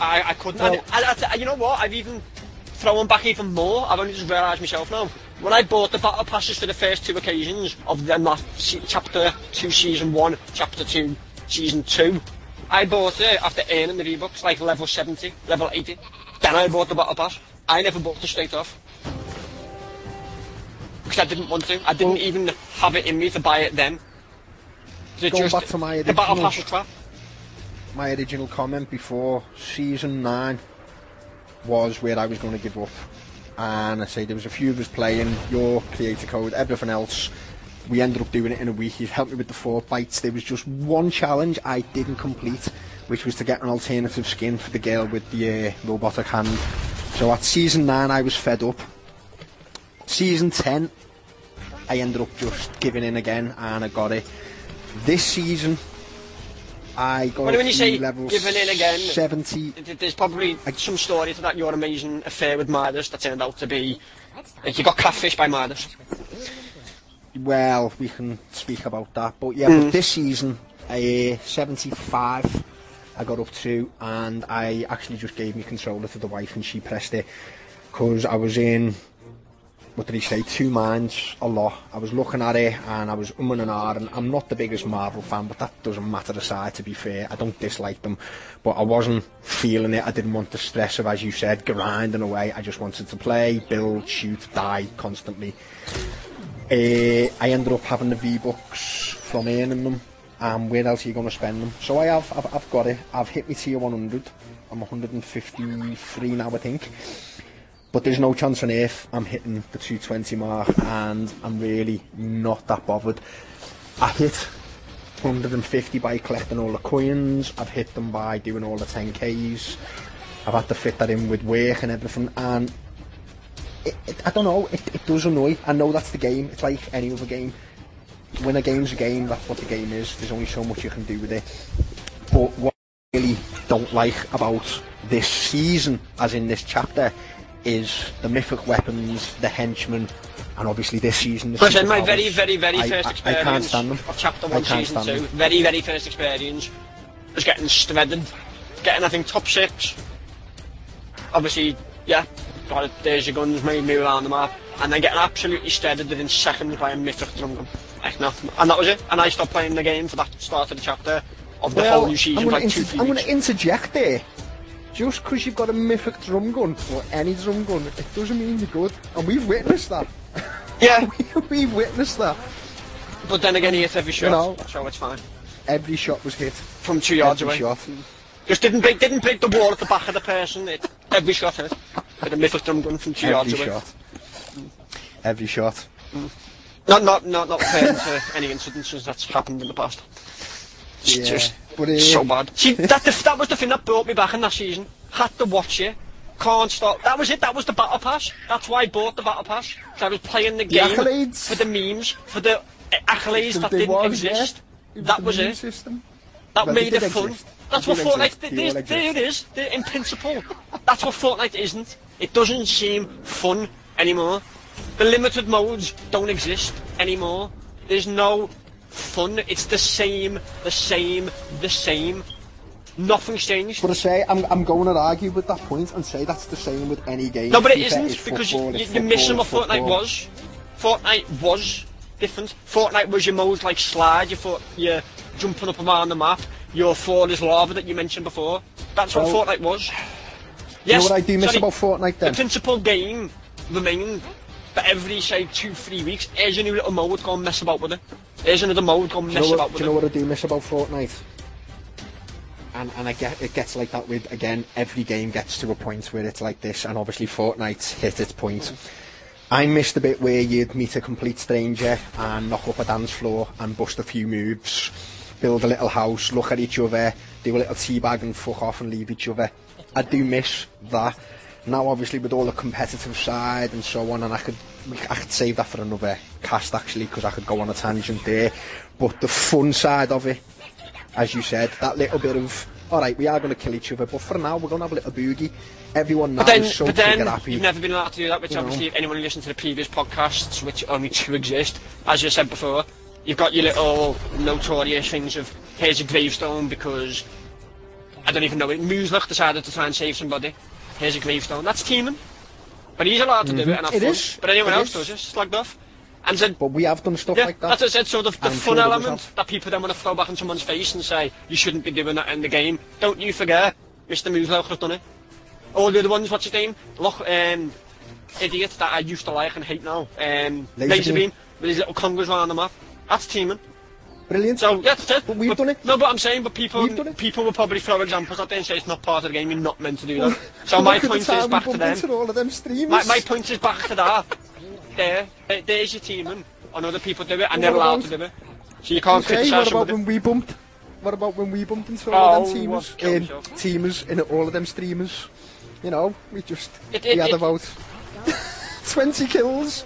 I, I couldn't. Well- and, and, and you know what? I've even thrown back even more. I've only just realised myself now. When I bought the battle passes for the first two occasions of them that chapter two, season one, chapter two, season two, I bought it after earning the V-Bucks, like level 70, level 80. Then I bought the battle pass. I never bought it straight off. Because I didn't want to. I didn't Well- even have it in me to buy it then. It Going back to my the battle original- pass my original comment before season nine was where I was going to give up. And I say there was a few of us playing your creator code, everything else. We ended up doing it in a week. You've helped me with the four bites. There was just one challenge I didn't complete, which was to get an alternative skin for the girl with the uh, robotic hand. So at season nine, I was fed up. Season ten, I ended up just giving in again, and I got it. This season, I got When- when you say level giving in again- 70. There's probably some story to that your amazing affair with Midas that turned out to be like you got catfish by Midas. Well, we can speak about that, but yeah, Mm. but this season, uh, 75, I got up to, and I actually just gave my controller to the wife, and she pressed it because I was in. What did he say? Two minds a lot. I was looking at it and I was umming and ahhing. I'm not the biggest Marvel fan, but that doesn't matter aside. To be fair, I don't dislike them, but I wasn't feeling it. I didn't want the stress of, as you said, grinding away. I just wanted to play, build, shoot, die constantly. Uh, I ended up having the V-Bucks from earning them, and where else are you going to spend them? So I have, I've, I've got it. I've hit my tier 100. I'm 153 now, I think. But there's no chance on earth I'm hitting the 220 mark, and I'm really not that bothered. I hit 150 by collecting all the coins. I've hit them by doing all the 10Ks. I've had to fit that in with work and everything. And it, it, I don't know, it, it does annoy. I know that's the game. It's like any other game. When a game's a game, that's what the game is. There's only so much you can do with it. But what I really don't like about this season, as in this chapter, is the mythic weapons, the henchmen, and obviously this season. The Listen, my very, very, very I- first I- I experience can't stand them. of chapter I 1, can't season 2, them. very, very first experience, was getting shredded. Getting, I think, top 6. Obviously, yeah, got it, there's your guns, made me around the map, and then getting absolutely shredded within seconds by a mythic drum gun. Like. And that was it. And I stopped playing the game for that start of the chapter of the Well, whole new season I'm gonna, like two, inter- three I'm gonna interject there. Just because you've got a mythic drum gun, or any drum gun, it doesn't mean you're good. And we've witnessed that. Yeah, we've witnessed that. but then again, he hit every shot, you know. so it's fine. Every shot was hit. From two yards Every away. shot. Just didn't break, didn't break the wall at the back of the person. It, every shot hit. With a mythic drum gun from two yards Every away. shot. Every shot. Not, not, not, not referring to any incidences that's happened in the past. It's Yeah, just so bad. See, that, that was the thing that brought me back in that season. Had to watch it. Can't stop. That was it. That was the battle pass. That's why I bought the battle pass. 'Cause I was playing the game accolades. for the memes, for the uh, accolades that didn't was, yeah. exist. It That was it. System. That made it fun. exist. That's what Fortnite. They There, there it is. There- In principle, that's what Fortnite isn't. It doesn't seem fun anymore. The limited modes don't exist anymore. There's no fun. It's the same, the same, the same. Nothing's changed. But I say, I'm, I'm going to argue with that point and say that's the same with any game. No, but it isn't is because you, football, you, you're missing what Fortnite was. Fortnite was different. Fortnite was your modes like slide, your foot, your jumping up and around the map, your floor is lava that you mentioned before. That's what Fortnite was. You know Yes, what I do miss sorry, about Fortnite then? the principal game remained. But every say two, three weeks, eh, there's a new little mode, go and mess about with it. There's another mode, go and you mess about what, with do you know what I do miss about Fortnite? And and I get it gets like that with again every game gets to a point where it's like this, and obviously Fortnite hit its point. I missed the bit where you'd meet a complete stranger and knock up a dance floor and bust a few moves, build a little house, look at each other, do a little teabag and fuck off and leave each other. I do miss that. Now obviously with all the competitive side and so on, and I could I could save that for another cast actually because I could go on a tangent there. But the fun side of it, as you said, that little bit of all right, we are going to kill each other, but for now we're going to have a little boogie. Everyone now But then, is so but then happy. you've never been allowed to do that, which You know. obviously if anyone listened to the previous podcasts, which only two exist, as you said before, you've got your little notorious things of here's a gravestone because I don't even know it. Muselk decided to try and save somebody. Here's a gravestone. That's teaming. But he's allowed to do it and have. It fun. is. But anyone It else is. does it, slagged off. And then But we have done stuff yeah, like that. that's what I said. So the, fun sure element that people then want to throw back in someone's face and say you shouldn't be doing that in the game. Don't you forget, Mr. Muslach has done it. All the other ones, what's his name? Look, um, idiot that I used to like and hate now. Um, Laserbeam. Laserbeam with his little congas around the map. That's teaming. Brilliant. So yeah, that's it. But we've but, done it. No, but I'm saying, but people people will probably throw examples at there and say it's not part of the game. You're not meant to do that. so my point is back to them. To all of them streamers. My, my point is back to that. there, there, there's your team, and other people do it, and what they're allowed about? to do it. So you can't okay, criticise what about when we bumped? What about when we bumped into all oh, of them oh, teamers, in teamers, in all of them streamers? You know, we just it, it, we had it, about 20 kills.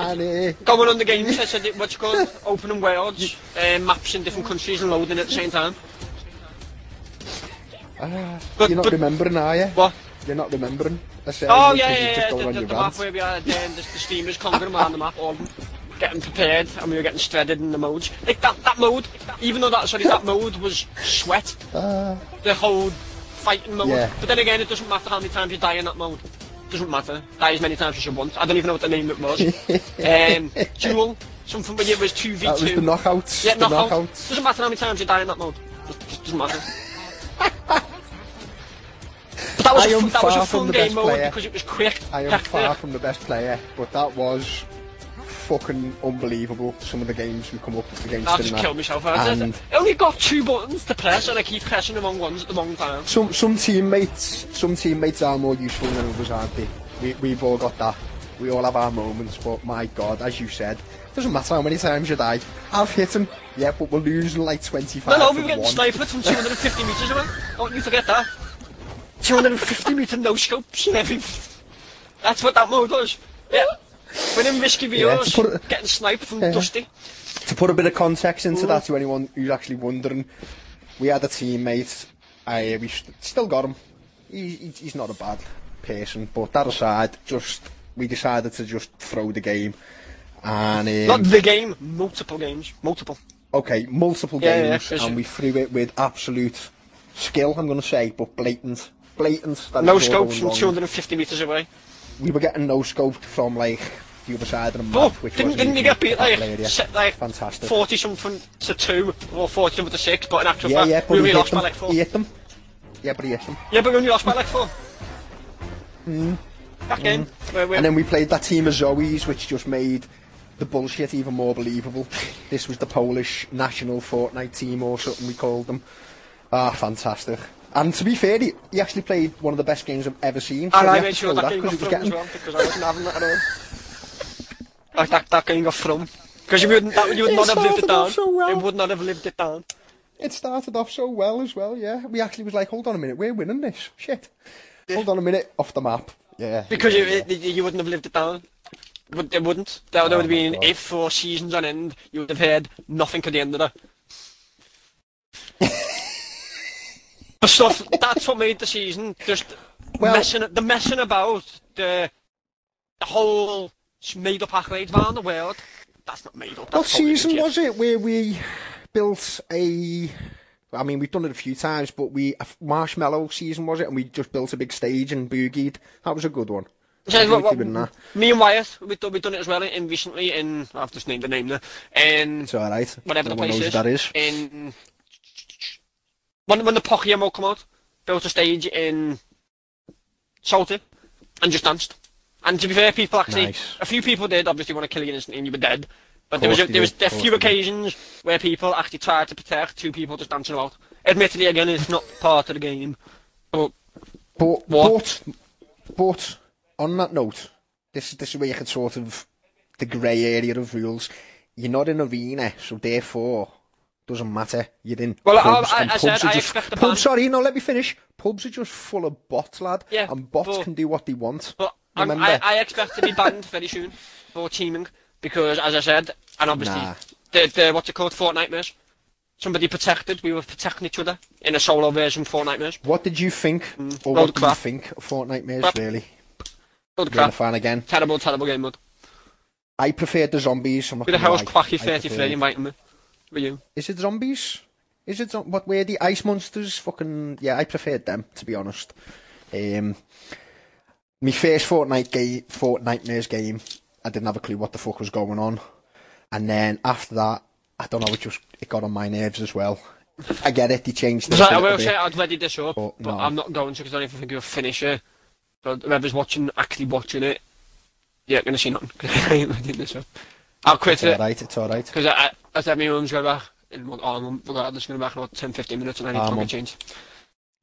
Uh, Going on the games, I said, it- what's it called? Opening worlds, uh, maps in different countries and loading at the same time. But- you're not but- remembering, are you? What? You're not remembering. I said, Oh, yeah, yeah, yeah, the, the, the map where we had um, the, the streamers conquering around the map, all getting prepared, and we were getting shredded in the modes. Like, that, that mode, even though that, sorry, that mode was sweat, the whole fighting mode. Uh. Yeah. But then again, it doesn't matter how many times you die in that mode. Doesn't matter. Die as many times as you want. I don't even know what the name it was. um, Duel, something where it was 2v2. That was the knockouts. Yeah, the knockout. knockouts. Doesn't matter how many times you die in that mode. Just, just doesn't matter. but that was, I a, that was a fun game mode player. because it was quick. I am hectic. far from the best player, but that was fucking unbelievable. Some of the games we come up against. I'll in just that. kill myself. I And I only got two buttons to press and I keep pressing the wrong ones at the wrong time. some some teammates, some teammates are more useful than others, aren't they? We we've all got that. We all have our moments, but my God, as you said, doesn't matter how many times you die. I've hit him, yeah, but we're losing like 25 No, no, we were getting sniped from 250 metres away. Don't you forget that. 250 metre no scope, heavy. That's what that mode was. Yeah. Winning risky Yeah, to put getting sniped from Yeah. Dusty. To put a bit of context into that to anyone who's actually wondering, we had a teammate, I, we st- still got him. He, he, he's not a bad person, but that aside, just, we decided to just throw the game. And, um, Not the game, multiple games. Multiple. okay, multiple Yeah, yeah, games, yeah, and we threw it with absolute skill, I'm going to say, but blatant. Blatant. that No it was all scope going from 250 metres away. We were getting no scoped from, like, the other side of the map, Oh, which didn't, didn't you get beat like, set, like Fantastic. 40 something to 2 or 40 something to 6, but in actual Yeah, fact, yeah, but we only lost by them. like 4. He hit them. Yeah, but he hit them. Yeah, but we only lost by like 4. Mm. Back in. Where, where, And then we played that team of Zoes, which just made the bullshit even more believable. this was the Polish national Fortnite team or something we called them. Ah, fantastic. And to be fair, he, he actually played one of the best games I've ever seen. so and I have made to sure throw that game got 'cause it was from as well, because I wasn't having that at all. Like that, that game got from. Because you wouldn't, that, you would It not have lived it started down. off so well. It would not have lived it down. It started off so well as well, yeah. We actually was like, hold on a minute, we're winning this. Shit. Hold on a minute, off the map. Yeah. Because yeah, you, yeah. it, you wouldn't have lived it down. Would- It wouldn't. That would Oh have been God. if for seasons on end you would have heard nothing at the end of that. the stuff that's what made the season just Well- messing the messing about the the whole made up accolades around the world. That's not made up. What season was it where we built a? I mean, we've done it a few times, but we a marshmallow season was it, and we just built a big stage and boogied. That was a good one. Yeah, what- what- me and Wyatt, we've done, we've done it as well in recently in I've just named the name there. In It's all right. whatever no the place is. that is. In when when the Pokemon come out, built a stage in Salty and just danced. And to be fair, people actually Nice. a few people did obviously want to kill you instantly and you were dead. But there was a, there was a few occasions where people actually tried to protect two people just dancing about. Admittedly, again, it's not part of the game. But But What? but but on that note, this this is where you can sort of the grey area of rules. You're not in arena, so therefore doesn't matter. You're in Well, I- pubs, I- and I pubs said are I just expect the pubs. ban- Sorry, no, let me finish. Pubs are just full of bots, lad, Yeah, and bots but- can do what they want. But Remember? I, I expect to be banned very soon for teaming because, as I said, and obviously Nah. the, the what's it called, Fortnitemares. Somebody protected. We were protecting each other in a solo version of Fortnitemares. What did you think, mm. or what of do you think of Fortnitemares, Crap. really? A crap. fan again. Terrible, terrible game mode. I preferred the zombies. I'm not the gonna hell's. Quacky 33 preferred- inviting me? Were you? Is it zombies? Is it what? Where the ice monsters? Fucking yeah, I preferred them to be honest. Um, my first Fortnite game, Fortnitemares game, I didn't have a clue what the fuck was going on, and then after that, I don't know, it just it got on my nerves as well. I get it, they changed a I will bit. say I'd ready this up, But but no. I'm not going to because I don't even think you'll finish it. So whoever's watching, actually watching it, yeah, gonna see nothing. I ain't this up. I'll quit it's it. alright, it's alright. Because I, I said my mum's going back, and, oh, mum, forgot, I'm going back in about 10, 15 minutes and I need to change.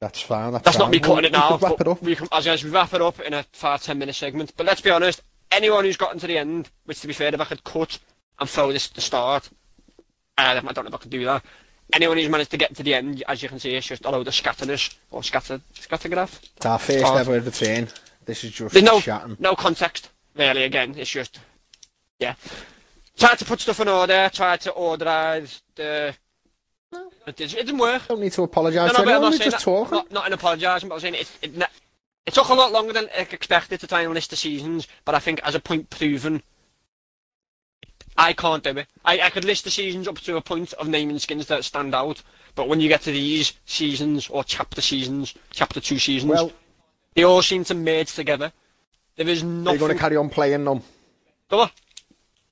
That's fine, that's, that's fine. not me cutting it now. We wrap it up. We can, as, as we wrap it up in a 5-10 minute segment, but let's be honest, anyone who's gotten to the end, which to be fair, if I could cut and throw this at the start, I don't know if I could do that, anyone who's managed to get to the end, as you can see, it's just a load of scatterness, or scatter, scattergraph. It's our first oh. ever return. This is just There's no, chatting. no context, really, again. It's just, yeah. Try to put stuff in order. Try to organise the. Hm. It, did, it didn't work. Don't need to apologise No, no, I'm not We're saying just that. talking. Not, not in apologising, but I'm saying it, it, ne- it took a lot longer than I expected to try and list the seasons. But I think as a point proven, I can't do it. I, I could list the seasons up to a point of naming skins that stand out. But when you get to these seasons or chapter seasons, chapter two seasons, Well, they all seem to merge together. There is are you nothing. going to carry on playing them? Go on.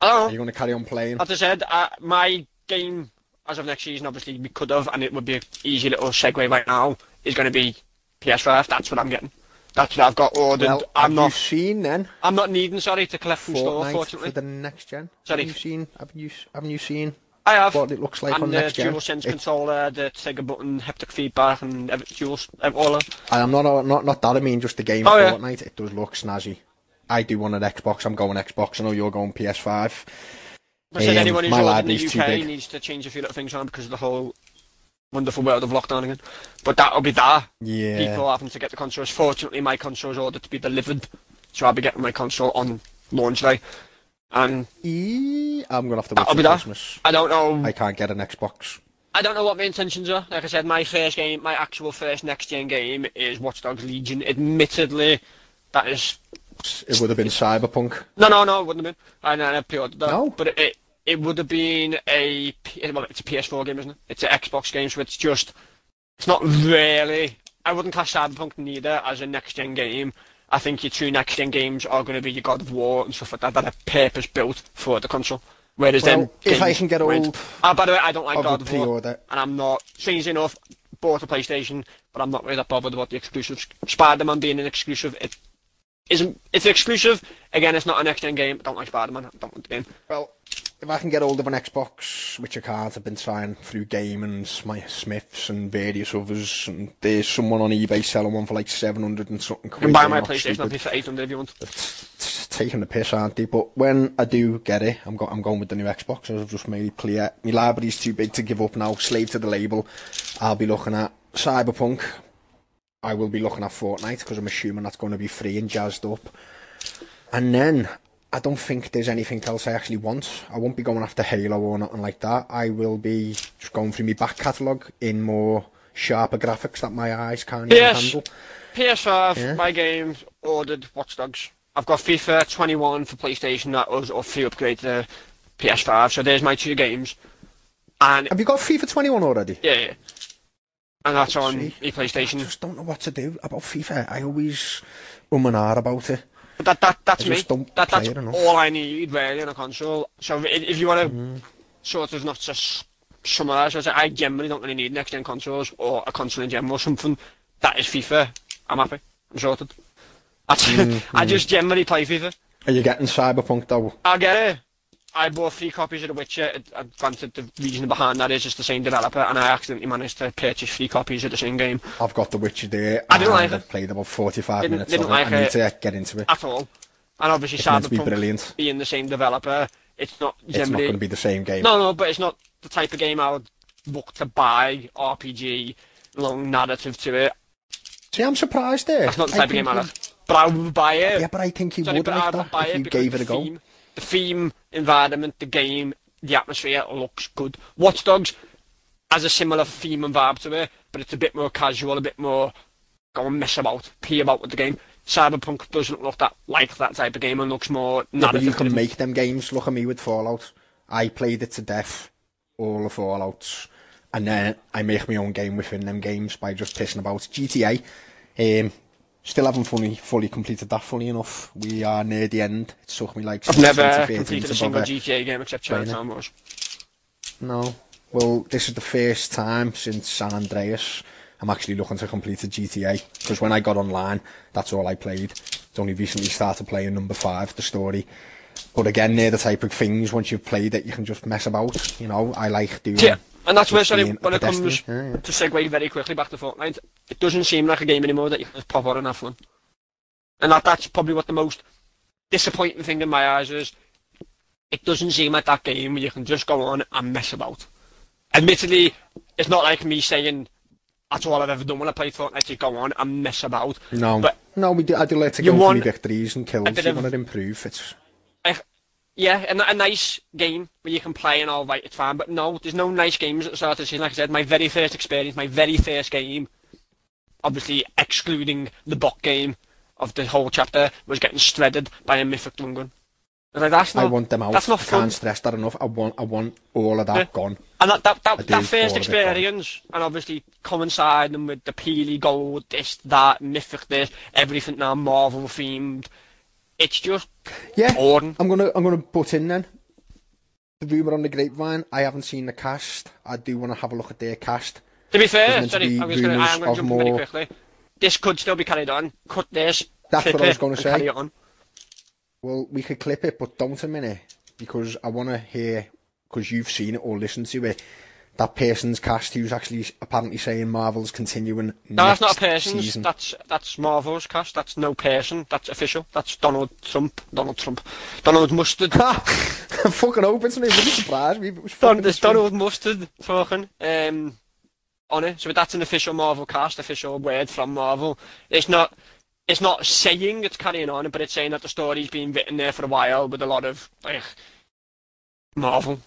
Are you going to carry on playing? As I said, uh, my game as of next season, obviously we could have, and it would be an easy little segue right now, is going to be PS5. That's what I'm getting. That's what I've got ordered. Well, I'm have not. you seen then I'm not needing, sorry, to collect from store, Fortnite fortunately. for the next gen? Sorry. Have you seen? Haven't you? Haven't you seen I have. what it looks like and on the next gen? DualSense It- controller, the Sega button, haptic feedback, and every, dual, all that. I'm not not not that. I mean, just the game Oh, yeah. Fortnite. It does look snazzy. I do want an Xbox. I'm going Xbox. I know you're going PS5. I said Um, anyone who's in the UK needs to change a few little things around because of the whole wonderful world of lockdown again. But that'll be that. Yeah. People are having to get the consoles. Fortunately, my console's ordered to be delivered, so I'll be getting my console on launch day. And E- I'm gonna have to wait for be that. Christmas. I don't know. I can't get an Xbox. I don't know what my intentions are. Like I said, my first game, my actual first next gen game is Watch Dogs Legion. Admittedly, that is It would have been Cyberpunk. no, no, no, it wouldn't have been. I never pre-ordered that. No? but it, it would have been a well, it's a PS4 game, isn't it? It's an Xbox game, so it's just it's not really. I wouldn't class Cyberpunk neither as a next gen game. I think your two next gen games are going to be your God of War and stuff like that that are purpose built for the console. Whereas Well, then if I can get hold Ah, by the way, I don't like God of War, and I'm not. Strangely enough, bought a PlayStation, but I'm not really that bothered about the exclusives. Spider-Man being an exclusive, it isn't. It's exclusive. Again, it's not an next gen game. I don't like Spider-Man. I don't want the game. Well, if I can get hold of an Xbox, which I can't, I've been trying through Game and my Smiths and various others, and there's someone on eBay selling one for like 700 and something You quid. can buy my PlayStation. I'll pay for 800 if you want. It's taking the piss, aren't they? But when I do get it, I'm, go- I'm going with the new Xbox, as I've just made clear. My library's too big to give up now, slave to the label. I'll be looking at Cyberpunk. I will be looking at Fortnite, because I'm assuming that's going to be free and jazzed up. And then, I don't think there's anything else I actually want. I won't be going after Halo or nothing like that. I will be just going through my back catalogue in more sharper graphics that my eyes can't even handle. PS5, Yeah. my games ordered Watch Dogs. I've got FIFA 21 for PlayStation that was a free upgrade to PS5. So there's my two games. And Have you got FIFA 21 already? yeah, yeah. And that's on see, PlayStation. I just don't know what to do about FIFA. I always um and ah about it. But that, that that's I me. that, that's all I need really on a console. So if, if you want to mm. sort of not just summarise, I say I generally don't really need next gen consoles or a console in general. Something that is FIFA. I'm happy. I'm sorted. That's, mm, I mm. just generally play FIFA. Are you getting Cyberpunk though? I'll get it. I bought three copies of The Witcher. It- Granted, the reason behind that is it's the same developer, and I accidentally managed to purchase three copies of the same game I've got The Witcher there. I didn't like it. I've played about 45 Didn't- minutes didn't of it. like I need it. to get into it. at all. And obviously, It's meant be brilliant. being the same developer, it's not It's not going to be the same game. No, no, but it's not the type of game I would look to buy. RPG, long narrative to it. See, I'm surprised there. That's not the I of game I like. But I would buy it. Yeah, but I think you Sorry, would like that if it you gave it a go. theme, the theme, environment, the game, the atmosphere looks good. Watch Dogs has a similar theme and vibe to it, but it's a bit more casual, a bit more go and mess about, pee about with the game. Cyberpunk doesn't look that like that type of game and looks more Yeah, but you can make them games. Look at me with Fallout. I played it to death, all the Fallouts, and then I make my own game within them games by just pissing about. GTA, um, still haven't fully fully completed that. Funny enough, we are near the end. It took me like I've never completed a single. GTA game except. Chinatown Wars. No. Well, this is the first time since San Andreas I'm actually looking to complete a GTA. Because when I got online, that's all I played. It's only recently started playing number five, the story. But again, they're the type of things, once you've played it, you can just mess about. You know, I like doing Yeah, And that's where, sorry, when it comes yeah, yeah. to segue very quickly back to Fortnite, it doesn't seem like a game anymore that you can just pop on and have fun. And that, that's probably what the most disappointing thing in my eyes is, it doesn't seem like that game where you can just go on and mess about. Admittedly, it's not like me saying that's all I've ever done when I play Fortnite, you go on and mess about. No, but no, we do, I do let it go for me victories and kills, you want to improve, it's... Like, yeah, a, a nice game where you can play and all right, it's fine. But no, there's no nice games at the start of the season. Like I said, my very first experience, my very first game, obviously excluding the bot game of the whole chapter, was getting shredded by a mythic drum gun. I like, that's not, I want them out. That's not I fun. can't stress that enough. I want, I want all of that Yeah. gone. And that that, that, that first all of it gone. experience, and obviously coinciding with the Peely Gold, this, that, Mythic, this, everything now Marvel themed. It's just Yeah, boring. I'm gonna, I'm gonna butt in then. The rumor on the grapevine. I haven't seen the cast. I do want to have a look at their cast. To be fair, sorry, be I was gonna, I am going to of jump in very quickly. This could still be carried on. Cut this. That's what I was gonna say. Carry it on. Well, we could clip it, but don't a minute because I want to hear because you've seen it or listened to it. That person's cast who's actually apparently saying Marvel's continuing No, that's not a person. season. That's that's Marvel's cast. That's no person. That's official. That's Donald Trump. Donald Trump. Donald Mustard. I'm fucking open to me. Wouldn't surprise me it was Don, fucking there's true. Donald Mustard talking um, on it. So that's an official Marvel cast, official word from Marvel. It's not. It's not saying it's carrying on, but it's saying that the story's been written there for a while with a lot of like Marvel.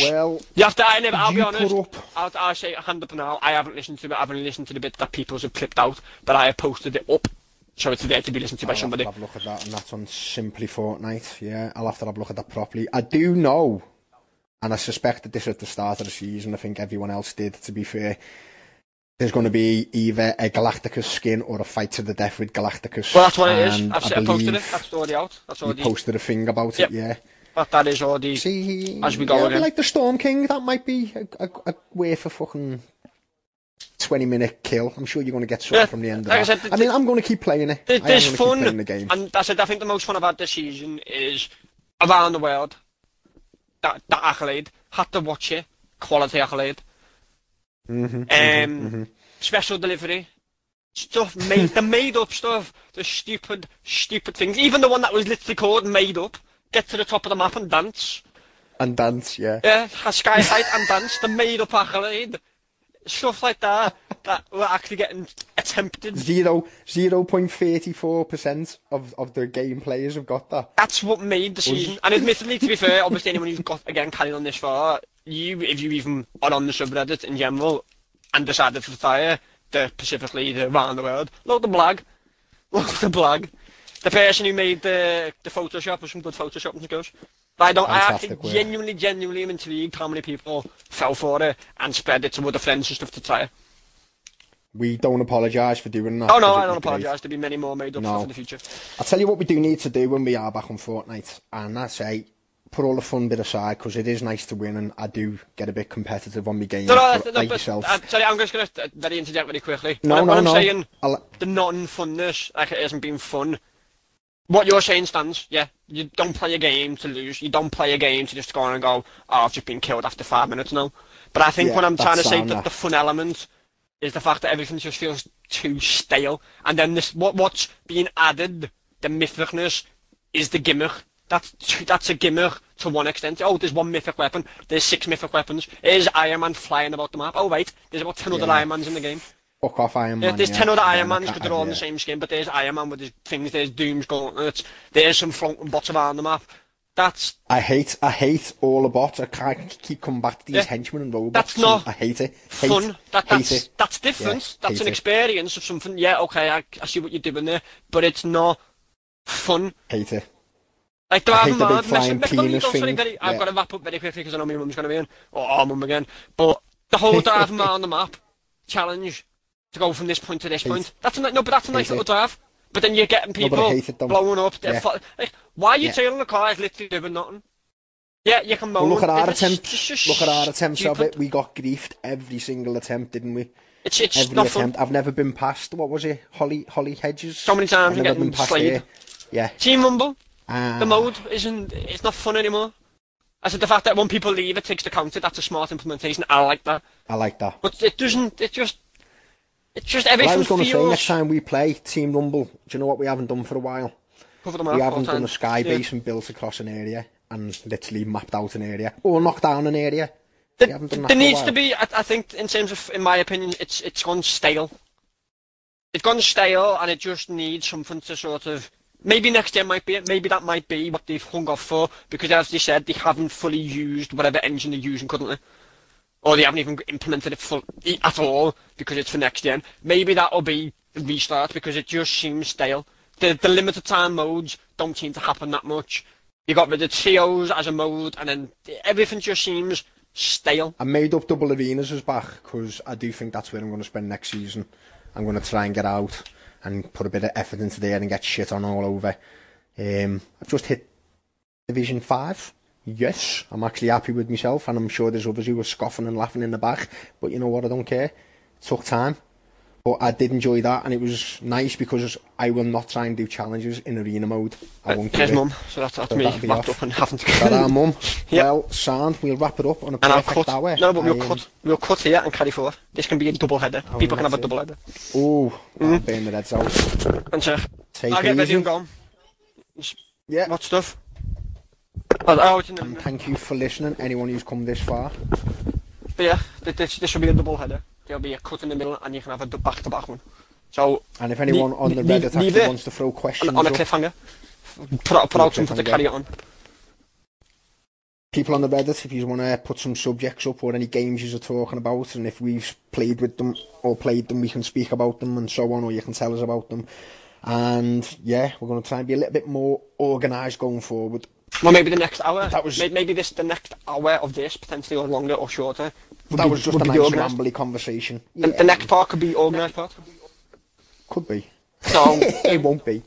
Well, you have to. I never. I'll be honest. I'll, I'll say hand up now. I haven't listened to it. I haven't listened to the bit that people have clipped out, but I have posted it up, so it's there to be listened to by I'll have somebody. to have a look at that, and that's on Simply Fortnite. Yeah, I'll have to have a look at that properly. I do know, and I suspect that this at the start of the season. I think everyone else did. To be fair, there's going to be either a Galacticus skin or a fight to the death with Galacticus. Well, that's what it is. I've I posted it. That's already out. That's You posted a thing about Yep. it. Yeah. That, that is already. See, As we go yeah, again. like the Storm King, that might be a, a, a way for fucking. 20 minute kill. I'm sure you're going to get something Yeah, from the end of like I that. said, I mean, I'm going to keep playing it. I am There's fun, the game. and that's it. I think the most fun about this season is around the world. That that accolade had to watch it. Quality accolade. Mhm, Um, special delivery. Stuff made the made up stuff. The stupid, stupid things. Even the one that was literally called made up. get to the top of the map and dance. And dance, yeah. Yeah, a sky height and dance. the made up accolade. Stuff like that, that we're actually getting attempted. Zero, 0.34% of, of the game players have got that. That's what made the season. and admittedly, to be fair, obviously anyone who's got, again, carrying on this far, you, if you even are on the subreddit in general, and decided to retire, the, specifically the around the world, load the blag. Load the blag. The person who made the the Photoshop was some good Photoshop skills. But I don't. I actually work. genuinely, genuinely am intrigued how many people fell for it and spread it to other friends and stuff to try. We don't apologise for doing that. Oh no, I don't apologise. There'll be many more made up No. stuff in the future. I'll tell you what we do need to do when we are back on Fortnite, and that's a put all the fun bit aside because it is nice to win, and I do get a bit competitive on my game. No, no, no, like but, yourself. uh, sorry, I'm just going to uh, very interject really quickly. no, no, I'm no. saying, I'll- the non-funness, like it hasn't been fun. What you're saying stands, yeah. You don't play a game to lose. You don't play a game to just go on and go, oh, I've just been killed after five minutes now. But I think Yeah, what I'm trying to say that the fun element is the fact that everything just feels too stale. And then this, what what's being added, the mythicness, is the gimmick. That's that's a gimmick to one extent. Oh, there's one mythic weapon. There's six mythic weapons. Is Iron Man flying about the map? Oh wait, there's about ten other Iron Mans in the game. Fuck off, Iron Yeah, Man. there's yeah. ten other Iron Mans because they're all in the same skin. But there's Iron Man with his things. There's Doom's gauntlets. There's some floating bots on the map. That's I hate, I hate all bots. I can't keep coming back to these Yeah. henchmen and robots. That's not I hate it. Hate, fun. That, that's it. that's different. Yeah, that's an it. experience of something. Yeah, okay, I, I see what you're doing there, but it's not fun. Hate it. Like, do I I have the a big mad flying? Sorry, penis thing. very, I've Yeah. got to wrap up very quickly because I know my mum's going to be in, or our mum again. But the whole drive on the map challenge to go from this point to this Hate. point. That's a no, but that's a nice Hate little it. drive. But then you're getting No, but I people hate it, though. blowing up. Yeah. fu- like, why are you Yeah. tailing the car? It's literally doing nothing. Yeah, you can moan. Well, look at our attempts. Look at our attempts of it. We got griefed every single attempt, didn't we? It's it's Every not fun. attempt. I've never been past. What was it? Holly Holly Hedges. So many times I've getting been past slayed. Yeah. Team Rumble, Ah, the mode isn't. It's not fun anymore. I said the fact that when people leave, it takes the counter. That's a smart implementation. I like that. I like that. But it doesn't. It just. It's just Well, everything I was going to say next time we play Team Rumble, do you know what we haven't done for a while? Cover the We map all haven't done time. a sky Yeah. base and built across an area and literally mapped out an area or knocked down an area. There, We haven't done that there needs to be. I, I think, in terms of, in my opinion, it's it's gone stale. It's gone stale, and it just needs something to sort of. Maybe next year might be it. Maybe that might be what they've hung off for, because as they said, they haven't fully used whatever engine they're using currently, or they haven't even implemented it e- at all because it's for next gen. Maybe that'll be restart because it just seems stale. The the limited time modes don't seem to happen that much. You got rid of trios as a mode, and then everything just seems stale. I made up double arenas as back because I do think that's where I'm going to spend next season. I'm going to try and get out and put a bit of effort into there and get shit on all over. Um, I've just hit Division 5. Yes, I'm actually happy with myself and I'm sure there's others who are scoffing and laughing in the back. But you know what, I don't care. It took time. But I did enjoy that, and it was nice because I will not try and do challenges in arena mode. I uh, won't Here's do mum, so that's, that's So me wrapped off. up and having to That our mum. Yep. Well, sound. We'll wrap it up on a And I'll perfect cut. hour. No, but we'll I, um, cut. We'll cut here and carry forward. This can be a double header. Oh, People can have a it. double header. Oh, that'll mm. burn the heads out. And check. Take I'll get ready and go. Yeah. What stuff? Oh, oh, it's in the, And thank you for listening, anyone who's come this far. but yeah, th- this, this should be a double header. There'll be a cut in the middle and you can have a back-to-back one. So, And if anyone on the leave- Reddit leave actually wants to throw questions on, on a up, cliffhanger, put out, put Yeah, out something to cliffhanger. carry it on. people on the Reddit, if you want to put some subjects up or any games you're talking about, and if we've played with them or played them, we can speak about them and so on, or you can tell us about them. And yeah, we're going to try and be a little bit more organised going forward. Well, maybe the next hour. That was- May- maybe this the next hour of this potentially or longer or shorter. That be- was just a nice rambly conversation. The, the next part could be organised part. Could be. So it won't be.